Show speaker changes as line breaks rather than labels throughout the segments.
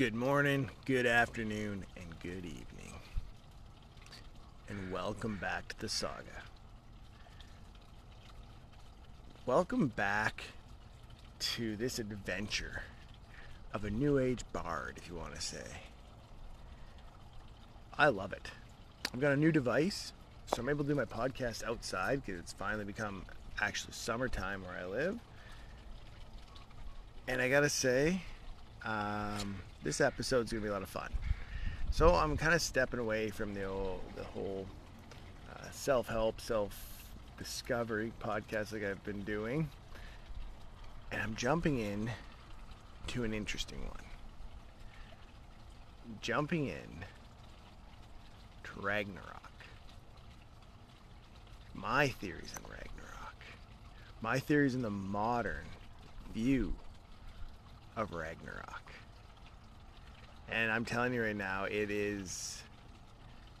Good morning, good afternoon, and good evening. And welcome back to the saga. Welcome back to this adventure of a new age bard, if you want to say. I love it. I've got a new device, so I'm able to do my podcast outside because it's finally become actually summertime where I live. And I gotta say, um, this episode's gonna be a lot of fun. So I'm kind of stepping away from the old, the whole uh, self-help, self-discovery podcast like I've been doing, and I'm jumping in to an interesting one. Jumping in to Ragnarok. My theories on Ragnarok. My theories in the modern view of Ragnarok. And I'm telling you right now, it is,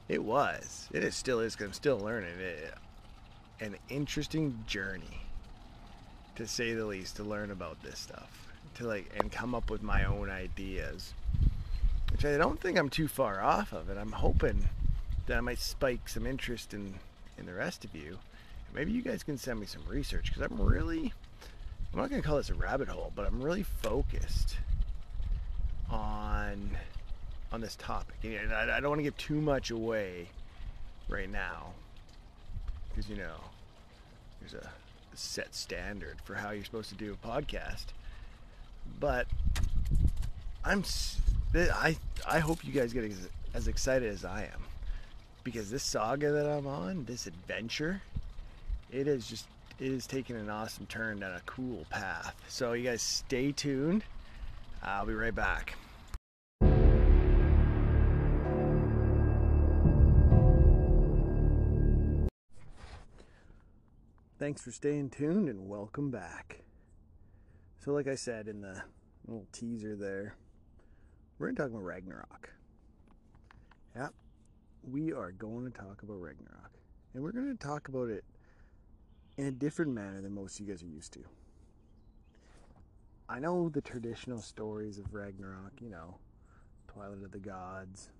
it was, it is still is, because I'm still learning it, an interesting journey, to say the least, to learn about this stuff, to like, and come up with my own ideas, which I don't think I'm too far off of, and I'm hoping that I might spike some interest in, in the rest of you. Maybe you guys can send me some research, because I'm really, I'm not to call this a rabbit hole, but I'm really focused on on this topic. And I, I don't want to give too much away right now because you know there's a set standard for how you're supposed to do a podcast. But I'm I I hope you guys get as, as excited as I am because this saga that I'm on, this adventure, it is just it is taking an awesome turn down a cool path. So you guys stay tuned. I'll be right back. Thanks for staying tuned and welcome back. So, like I said in the little teaser there, we're going to talk about Ragnarok. Yep, we are going to talk about Ragnarok. And we're going to talk about it in a different manner than most of you guys are used to. I know the traditional stories of Ragnarok, you know, Twilight of the Gods,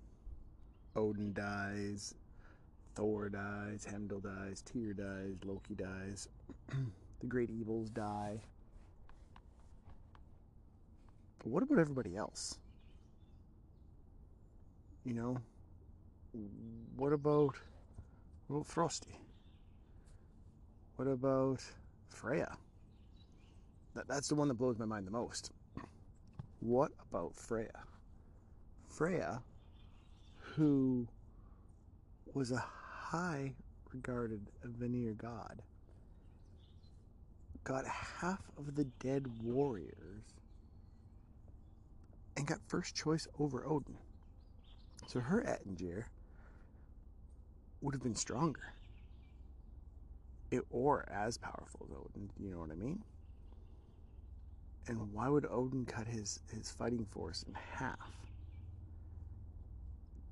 Odin dies, Thor dies, Heimdall dies, Tyr dies, Loki dies, the great evils die. But what about everybody else? You know, what about what about Frosty? What about Freya? That, that's the one that blows my mind the most. What about Freya? Freya, who was a high regarded Vanir god, got half of the dead warriors and got first choice over Odin. So her Aegir would have been stronger. It, or as powerful as Odin, you know what I mean? And why would Odin cut his, his fighting force in half?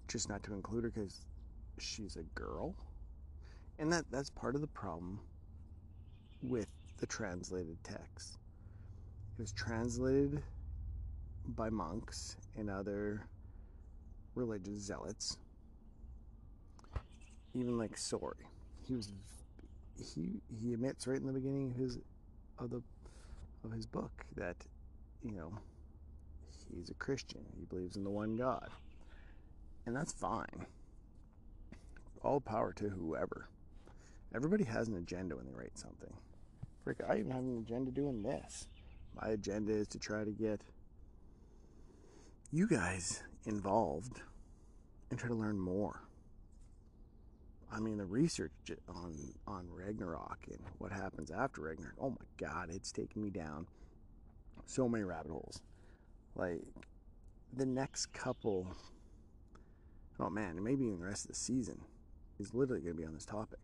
Just not to include her because she's a girl? And that, that's part of the problem with the translated text. It was translated by monks and other religious zealots. Even like Snorri. He was he he admits right in the beginning of his of the of his book that you know he's a Christian. He believes in the one God, and that's fine. All power to whoever. Everybody has an agenda when they write something. Frick, I even have an agenda doing this. My agenda is to try to get you guys involved and try to learn more. I mean, the research on on Ragnarok and what happens after Ragnarok. Oh my God, it's taken me down so many rabbit holes. Like the next couple, oh man, maybe even the rest of the season is literally going to be on this topic.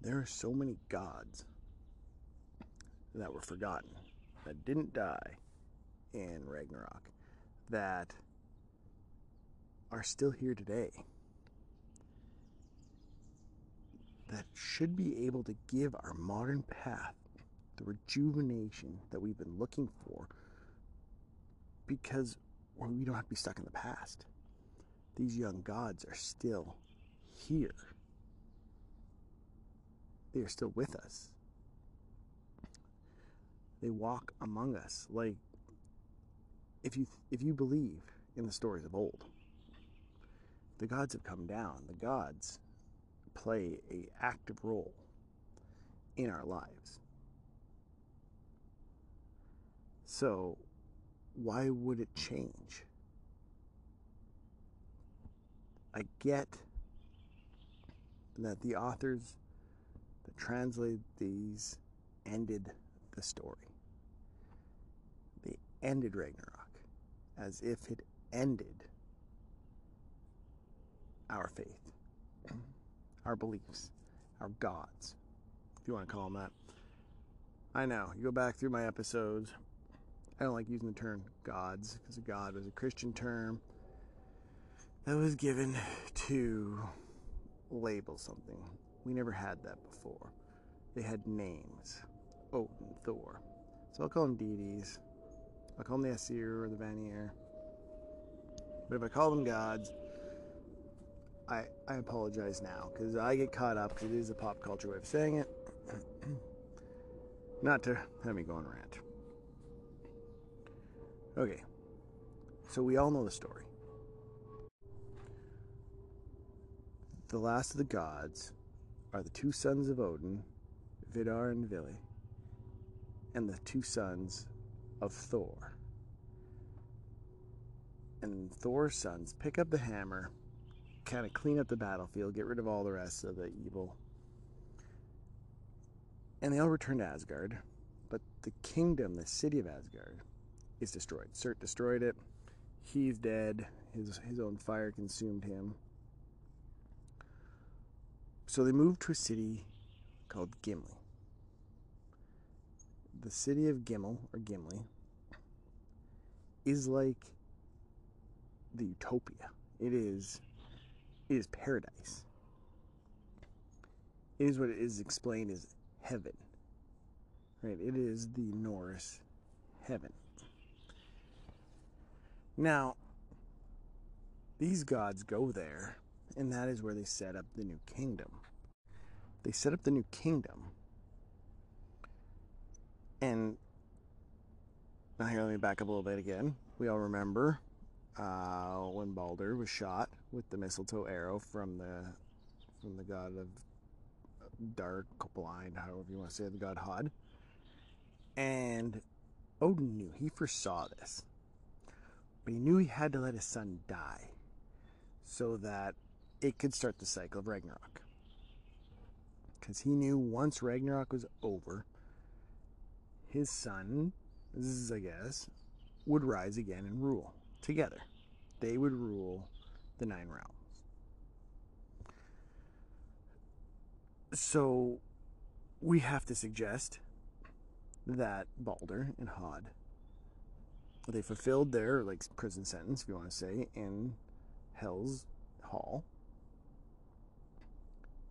There are so many gods that were forgotten, that didn't die in Ragnarok, that are still here today that should be able to give our modern path the rejuvenation that we've been looking for because we don't have to be stuck in the past. These young gods are still here. They are still with us. They walk among us like if you if you believe in the stories of old. The gods have come down. The gods play a active role in our lives. So, why would it change? I get that the authors that translated these ended the story. They ended Ragnarok as if it ended our faith, our beliefs, our gods, if you want to call them that. I know, you go back through my episodes, I don't like using the term gods because God was a Christian term that was given to label something. We never had that before. They had names oh, Odin, Thor. So I'll call them deities. I'll call them the Aesir or the Vanir. But if I call them gods, I, I apologize now because I get caught up because it is a pop culture way of saying it. Not to have me go on a rant. Okay, so we all know the story. The last of the gods are the two sons of Odin, Vidar and Vili, and the two sons of Thor. And Thor's sons pick up the hammer, kind of clean up the battlefield, get rid of all the rest of the evil, and they all return to Asgard. But the kingdom, the city of Asgard, is destroyed. Surt destroyed it. He's dead. His his own fire consumed him. So they moved to a city called Gimli. The city of Gimel or Gimli is like the utopia. It is it is paradise. It is what it is explained as heaven. Right? It is the Norse heaven. Now, these gods go there, and that is where they set up the new kingdom. They set up the new kingdom. And now here, let me back up a little bit again. We all remember uh, when Balder was shot with the mistletoe arrow from the from the god of dark, blind, however you want to say it, the god Hod. And Odin knew, he foresaw this. But he knew he had to let his son die so that it could start the cycle of Ragnarok. Because he knew once Ragnarok was over, his son, I guess, would rise again and rule together. They would rule the Nine Realms. So we have to suggest that Balder and Hod they fulfilled their like prison sentence, if you want to say, in Hel's Hall,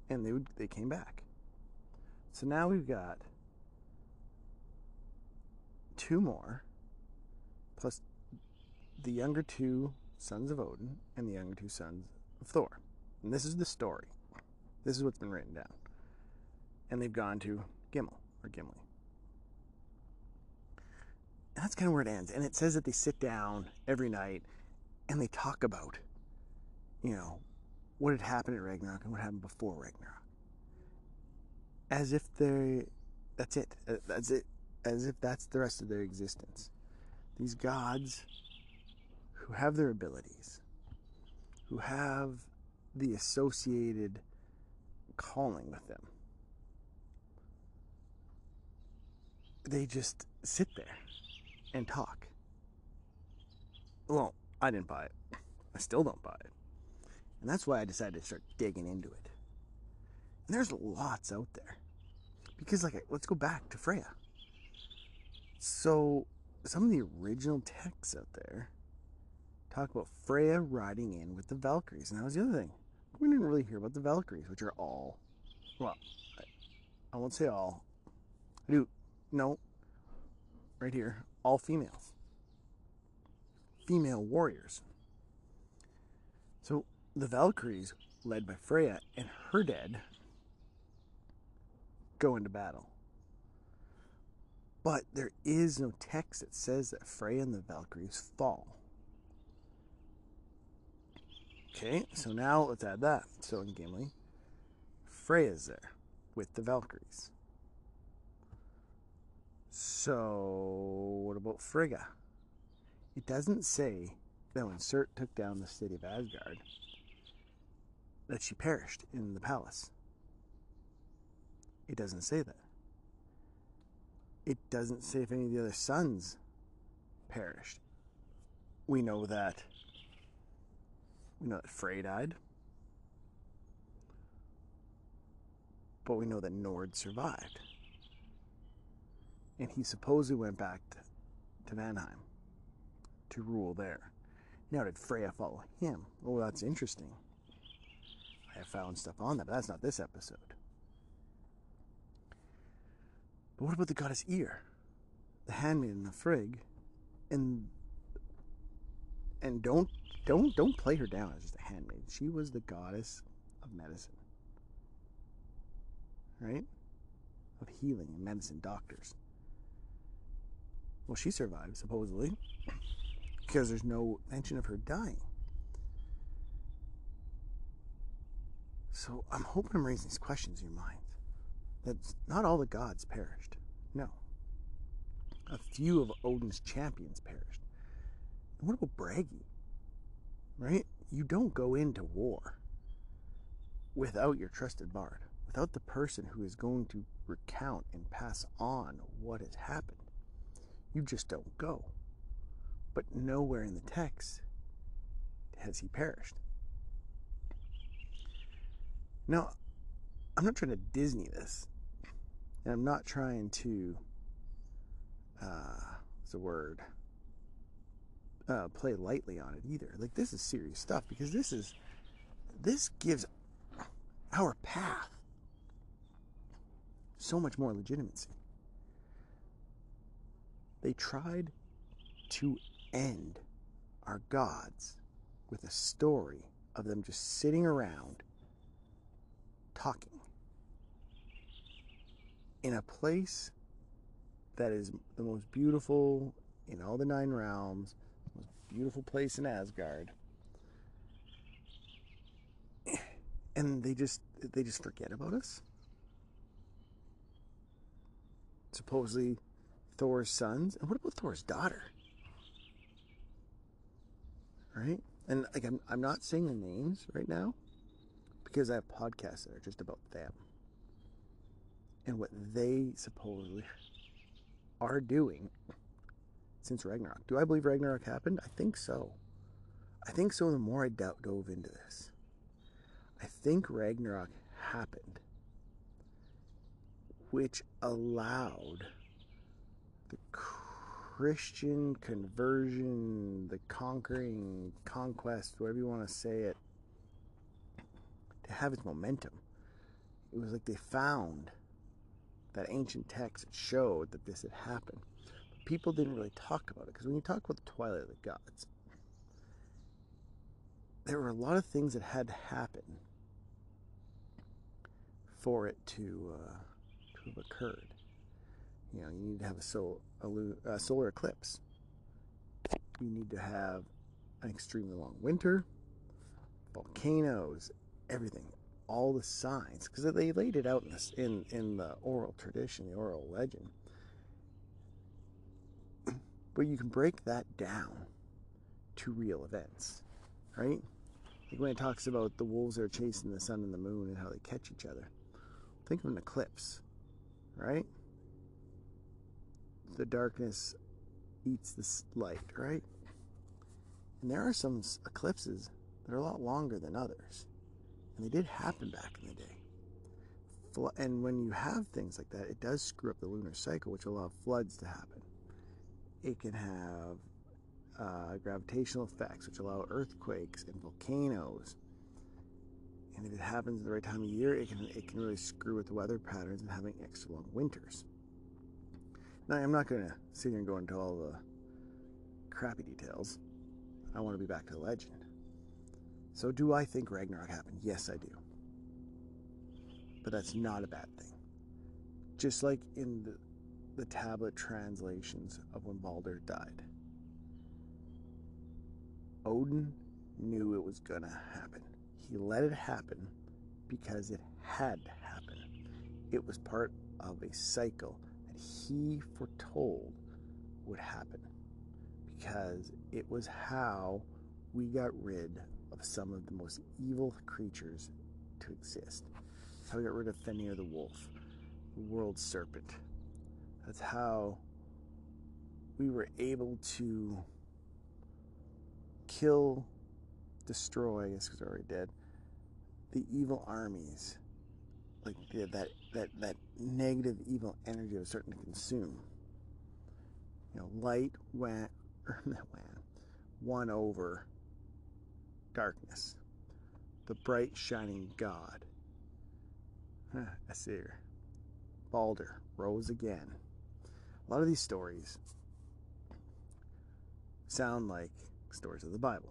and they would they came back. So now we've got two more, plus the younger two sons of Odin and the younger two sons of Thor. And this is the story. This is what's been written down. And they've gone to Gimel or Gimli that's kind of where it ends. And it says that they sit down every night and they talk about, you know, what had happened at Ragnarok and what happened before Ragnarok. As if they, that's it. That's it. As if that's the rest of their existence. These gods who have their abilities, who have the associated calling with them, they just sit there and talk. Well, I didn't buy it. I still don't buy it. And that's why I decided to start digging into it. And there's lots out there. Because, like, let's go back to Freya. So, some of the original texts out there talk about Freya riding in with the Valkyries. And that was the other thing. We didn't really hear about the Valkyries, which are all, well, I, won't say all. I do, no, right here, all females. female warriors. So the Valkyries, led by Freya and her dead, go into battle. But there is no text that says that Freya and the Valkyries fall. Okay, so now let's add that. So in Gimli, Freya's there with the Valkyries. So what about Frigga? It doesn't say that when Surt took down the city of Asgard, that she perished in the palace. It doesn't say that. It doesn't say if any of the other sons perished. We know that. We know that Frey died. But we know that Njord survived. And he supposedly went back to, to Vanheim to rule there. Now, did Freya follow him? Oh, that's interesting. I have found stuff on that, but that's not this episode. But what about the goddess Ymir, the handmaiden of Frigg, and and don't don't don't play her down as just a handmaid. She was the goddess of medicine, right? Of healing and medicine, doctors. Well, she survived supposedly because there's no mention of her dying. So I'm hoping I'm raising these questions in your mind. That not all the gods perished. No. A few of Odin's champions perished. What about Bragi? Right? You don't go into war without your trusted bard, without the person who is going to recount and pass on what has happened. You just don't go. But nowhere in the text has he perished. Now, I'm not trying to Disney this, and I'm not trying to, uh, what's the word, uh, play lightly on it either. Like, this is serious stuff because this is, this gives our path so much more legitimacy. They tried to end our gods with a story of them just sitting around talking in a place that is the most beautiful in all the nine realms, beautiful place in Asgard. And they just they just forget about us. Supposedly Thor's sons. And what about Thor's daughter? Right? And like I'm I'm not saying the names right now because I have podcasts that are just about them and what they supposedly are doing since Ragnarok. Do I believe Ragnarok happened? I think so. I think so the more I doubt dove into this. I think Ragnarok happened, which allowed the Christian conversion, the conquering, conquest, whatever you want to say it, to have its momentum. It was like they found that ancient text that showed that this had happened. People didn't really talk about it because when you talk about the Twilight of the Gods, there were a lot of things that had to happen for it to uh, to have occurred. You know, you need to have a, sol- a solar eclipse. You need to have an extremely long winter, volcanoes, everything, all the signs, because they laid it out in this in in the oral tradition, the oral legend. But you can break that down to real events, right? Like when it talks about the wolves that are chasing the sun and the moon and how they catch each other. Think of an eclipse, right? The darkness eats the light, right? And there are some eclipses that are a lot longer than others. And they did happen back in the day. And when you have things like that, it does screw up the lunar cycle, which will allow floods to happen. It can have uh, gravitational effects, which allow earthquakes and volcanoes. And if it happens at the right time of year, it can it can really screw with the weather patterns and having extra long winters. Now, I'm not going to sit here and go into all the crappy details, I want to be back to the legend. So, do I think Ragnarok happened? Yes, I do. But that's not a bad thing. Just like in the, the tablet translations of when Balder died, Odin knew it was going to happen. He let it happen because it had to happen. It was part of a cycle that he foretold would happen because it was how we got rid of some of the most evil creatures to exist. How we got rid of Fenrir the wolf, the world serpent. That's how we were able to kill, destroy, I guess because already dead, the evil armies. Like the, that, that, that negative evil energy was starting to consume. You know, light went, or went, won over darkness. The bright shining God. Aesir. Balder rose again. Lot of these stories sound like stories of the Bible.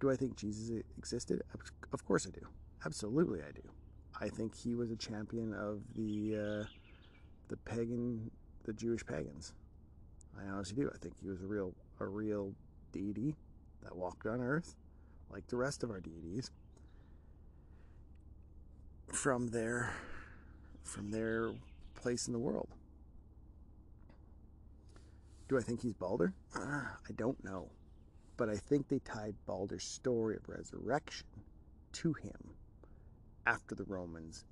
Do I think Jesus existed? Of course I do. Absolutely I do. I think he was a champion of the uh, the pagan, the Jewish pagans. I honestly do. I think he was a real a real deity that walked on earth like the rest of our deities, from their from their place in the world. Do I think he's Balder? Uh, I don't know. But I think they tied Balder's story of resurrection to him after the Romans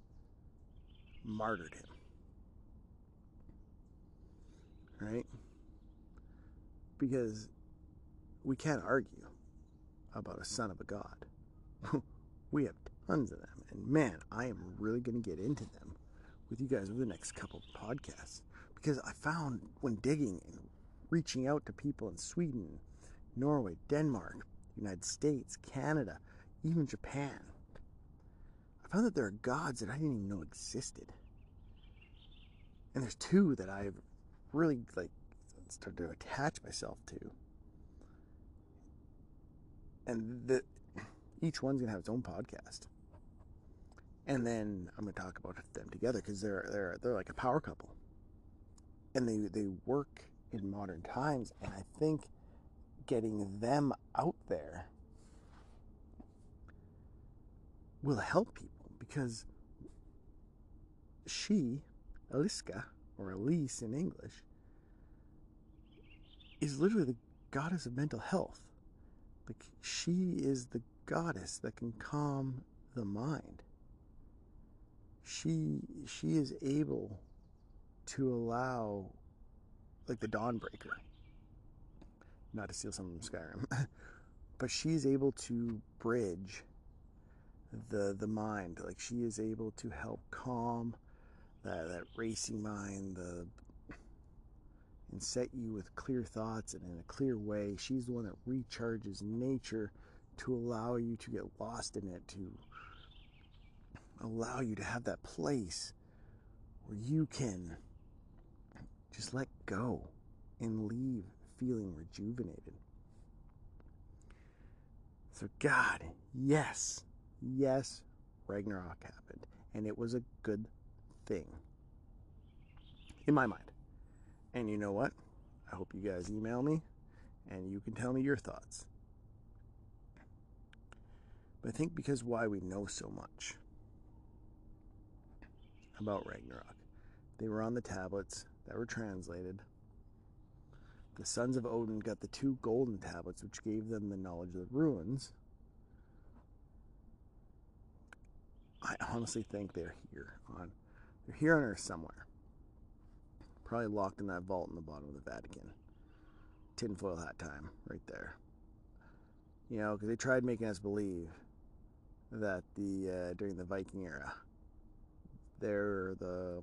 martyred him. Right? Because we can't argue about a son of a god. we have tons of them. And man, I am really going to get into them with you guys over the next couple podcasts. Because I found when digging and reaching out to people in Sweden, Norway, Denmark, United States, Canada, even Japan, I found that there are gods that I didn't even know existed. And there's two that I've really like started to attach myself to and the, each one's gonna have its own podcast. And then I'm gonna talk about them together because they're they're they're like a power couple, and they they work in modern times. And I think getting them out there will help people because she, Eliska, or Elise in English, is literally the goddess of mental health. Like she is the goddess that can calm the mind. She she is able to allow like the Dawnbreaker. Not to steal something from Skyrim. but she's able to bridge the the mind. Like she is able to help calm that, that racing mind, the and set you with clear thoughts and in a clear way. She's the one that recharges nature to allow you to get lost in it, to allow you to have that place where you can just let go and leave feeling rejuvenated. So, God, yes, yes, Ragnarok happened, and it was a good thing in my mind. And you know what? I hope you guys email me and you can tell me your thoughts. But I think because why we know so much about Ragnarok, they were on the tablets that were translated. The sons of Odin got the two golden tablets, which gave them the knowledge of the ruins. I honestly think they're here on they're here on Earth somewhere. Probably locked in that vault in the bottom of the Vatican. Tinfoil hat time, right there. You know, because they tried making us believe that the uh, during the Viking era, there the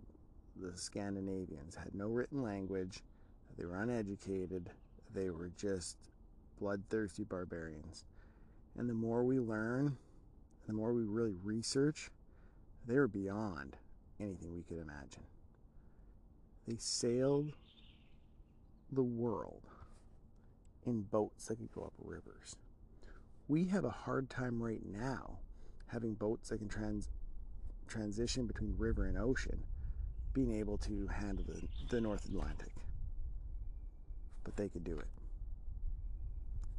the Scandinavians had no written language, they were uneducated, they were just bloodthirsty barbarians. And the more we learn, the more we really research, they were beyond anything we could imagine. They sailed the world in boats that could go up rivers. We have a hard time right now having boats that can trans transition between river and ocean, being able to handle the, the North Atlantic. But they could do it.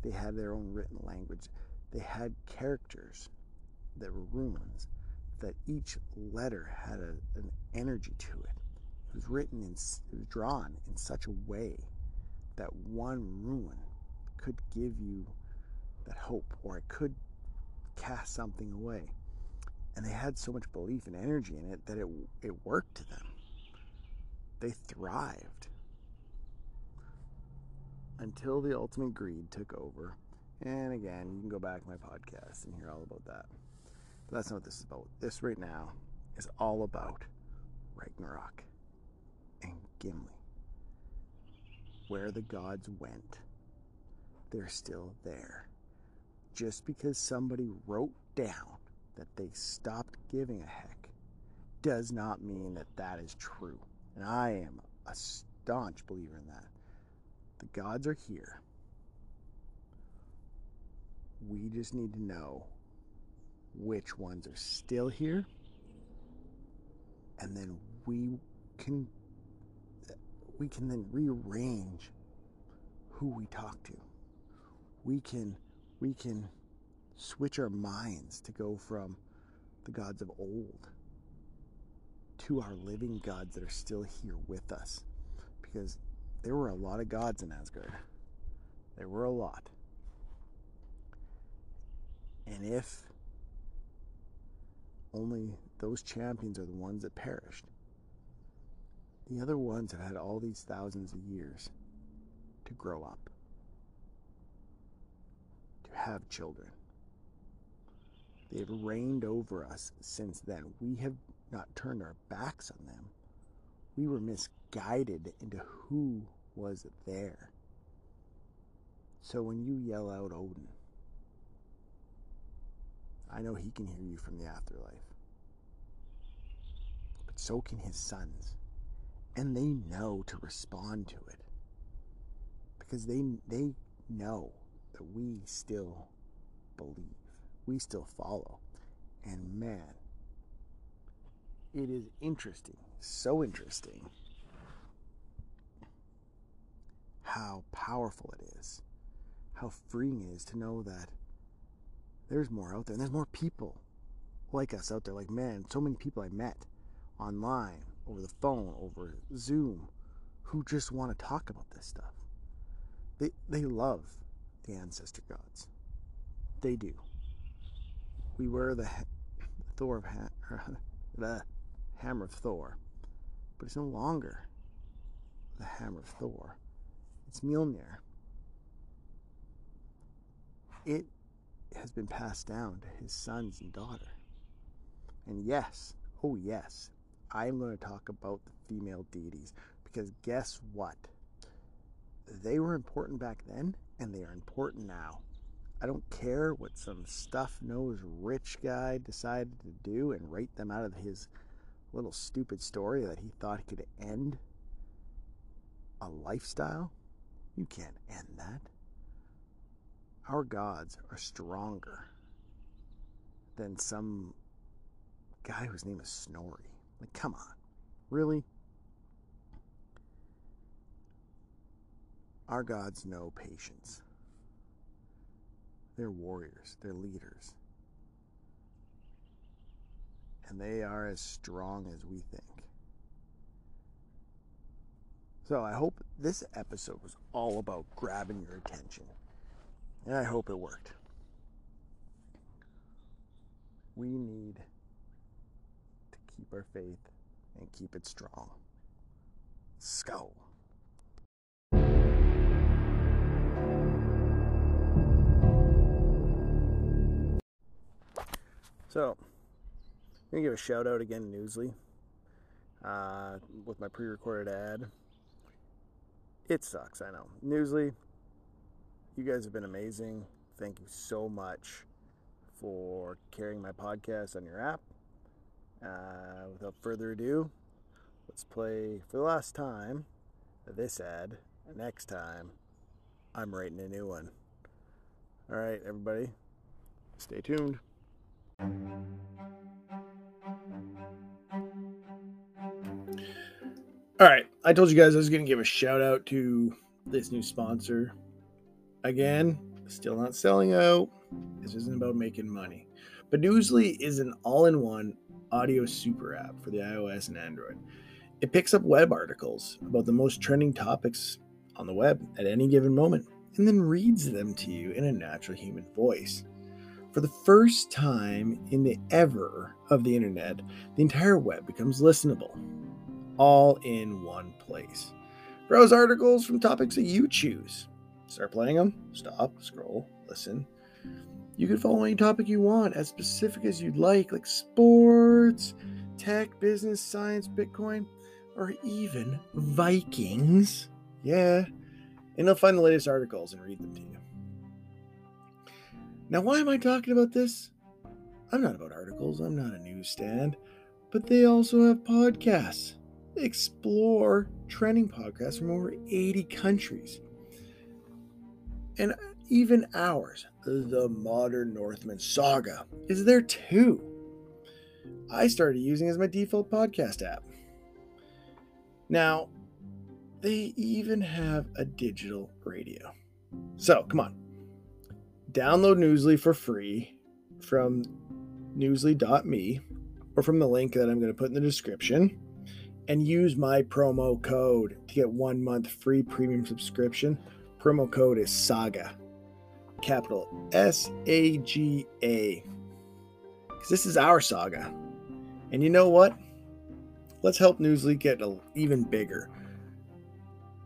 They had their own written language. They had characters that were runes, that each letter had a, an energy to it. It was written in, it was drawn in such a way that one rune could give you that hope, or it could cast something away. And they had so much belief and energy in it that it, it worked to them. They thrived until the ultimate greed took over. And again, you can go back to my podcast and hear all about that. But that's not what this is about. This right now is all about Ragnarok and Gimli. Where the gods went, they're still there. Just because somebody wrote down that they stopped giving a heck does not mean that that is true. And I am a staunch believer in that. The gods are here. We just need to know which ones are still here. And then we can we can then rearrange who we talk to. We can we can switch our minds to go from the gods of old to our living gods that are still here with us. Because there were a lot of gods in Asgard. There were a lot. And if only those champions are the ones that perished, the other ones have had all these thousands of years to grow up, to have children. They've reigned over us since then. We have not turned our backs on them. We were misguided into who was there. So when you yell out Odin, I know he can hear you from the afterlife. But so can his sons. And they know to respond to it. Because they they know that we still believe. We still follow. And man, it is interesting, so interesting how powerful it is, how freeing it is to know that there's more out there, and there's more people like us out there. Like, man, so many people I met online, over the phone, over Zoom, who just want to talk about this stuff. They they love the ancestor gods. They do. We wear the Thor of ha- the hammer of Thor, but it's no longer the hammer of Thor. It's Mjolnir. It has been passed down to his sons and daughter. And yes, oh yes, I'm going to talk about the female deities because guess what? They were important back then and they are important now. I don't care what some stuff nosed rich guy decided to do and write them out of his little stupid story that he thought he could end a lifestyle. You can't end that. Our gods are stronger than some guy whose name is Snorri. Like, come on. Really? Our gods know patience. They're warriors, they're leaders. And they are as strong as we think. So I hope this episode was all about grabbing your attention. And I hope it worked. We need to keep our faith and keep it strong. Skål. So, I'm to give a shout out again to Newsly uh, with my pre recorded ad. It sucks, I know. Newsly, you guys have been amazing. Thank you so much for carrying my podcast on your app. Uh, without further ado, let's play for the last time this ad. Next time, I'm writing a new one. All right, everybody, stay tuned. All right, I told you guys I was going to give a shout out to this new sponsor. Again, still not selling out. This isn't about making money. But Newsly is an all in one audio super app for the iOS and Android. It picks up web articles about the most trending topics on the web at any given moment and then reads them to you in a natural human voice. For the first time in the ever of the internet, the entire web becomes listenable, all in one place. Browse articles from topics that you choose. Start playing them, stop, scroll, listen. You can follow any topic you want, as specific as you'd like, like sports, tech, business, science, Bitcoin, or even Vikings. Yeah, and they'll find the latest articles and read them to you. Now, why am I talking about this? I'm not about articles, I'm not a newsstand, but they also have podcasts. Explore trending podcasts from over 80 countries. And even ours, the Modern Northman Saga, is there too. I started using as my default podcast app. Now, they even have a digital radio. So, come on. Download Newsly for free from newsly.me or from the link that I'm going to put in the description and use my promo code to get one month free premium subscription. Promo code is SAGA, capital S A G A. Because this is our saga. And you know what? Let's help Newsly get even bigger.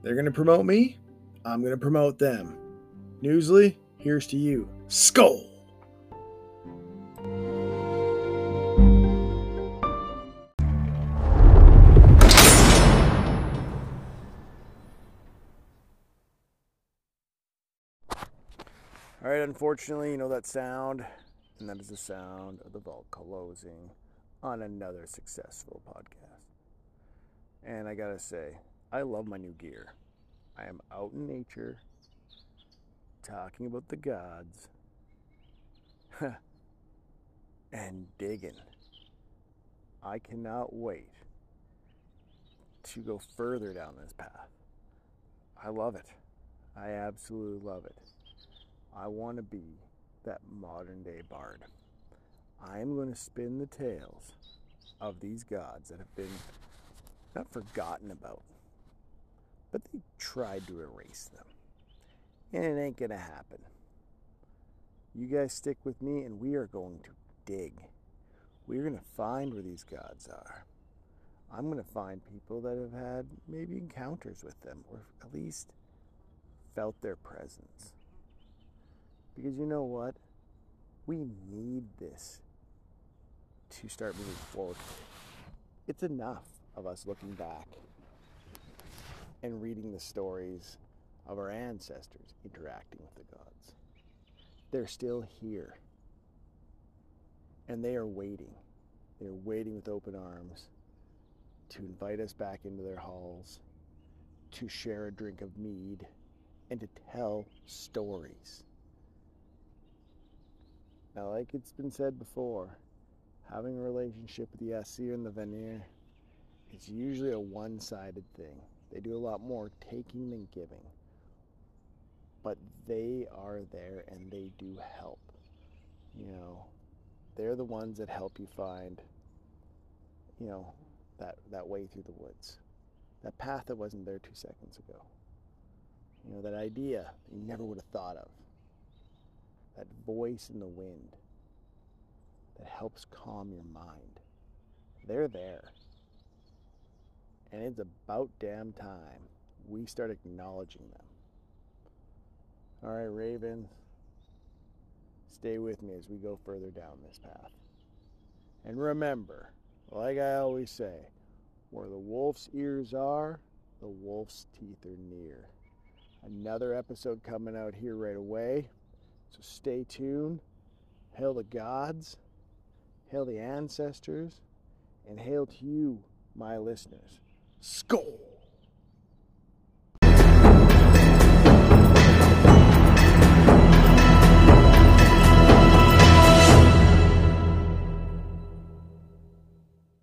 They're going to promote me. I'm going to promote them. Newsly, here's to you. Skål! Unfortunately, you know that sound, and that is the sound of the vault closing on another successful podcast. And I gotta say, I love my new gear. I am out in nature talking about the gods and digging. I cannot wait to go further down this path. I love it. I absolutely love it. I want to be that modern day bard. I am going to spin the tales of these gods that have been not forgotten about, but they tried to erase them. And it ain't going to happen. You guys stick with me, and we are going to dig. We're going to find where these gods are. I'm going to find people that have had maybe encounters with them, or at least felt their presence. Because you know what? We need this to start moving forward. It's enough of us looking back and reading the stories of our ancestors interacting with the gods. They're still here. And they are waiting. They're waiting with open arms to invite us back into their halls, to share a drink of mead, and to tell stories. Now, like it's been said before, having a relationship with the Aesir and the Vanir is usually a one sided thing. They do a lot more taking than giving. But they are there and they do help. You know, they're the ones that help you find, you know, that, that way through the woods. That path that wasn't there two seconds ago. You know, that idea that you never would have thought of that voice in the wind that helps calm your mind. They're there. And it's about damn time we start acknowledging them. All right, Ravens, stay with me as we go further down this path. And remember, like I always say, where the wolf's ears are, the wolf's teeth are near. Another episode coming out here right away. So stay tuned. Hail the gods, hail the ancestors, and hail to you, my listeners. Skål!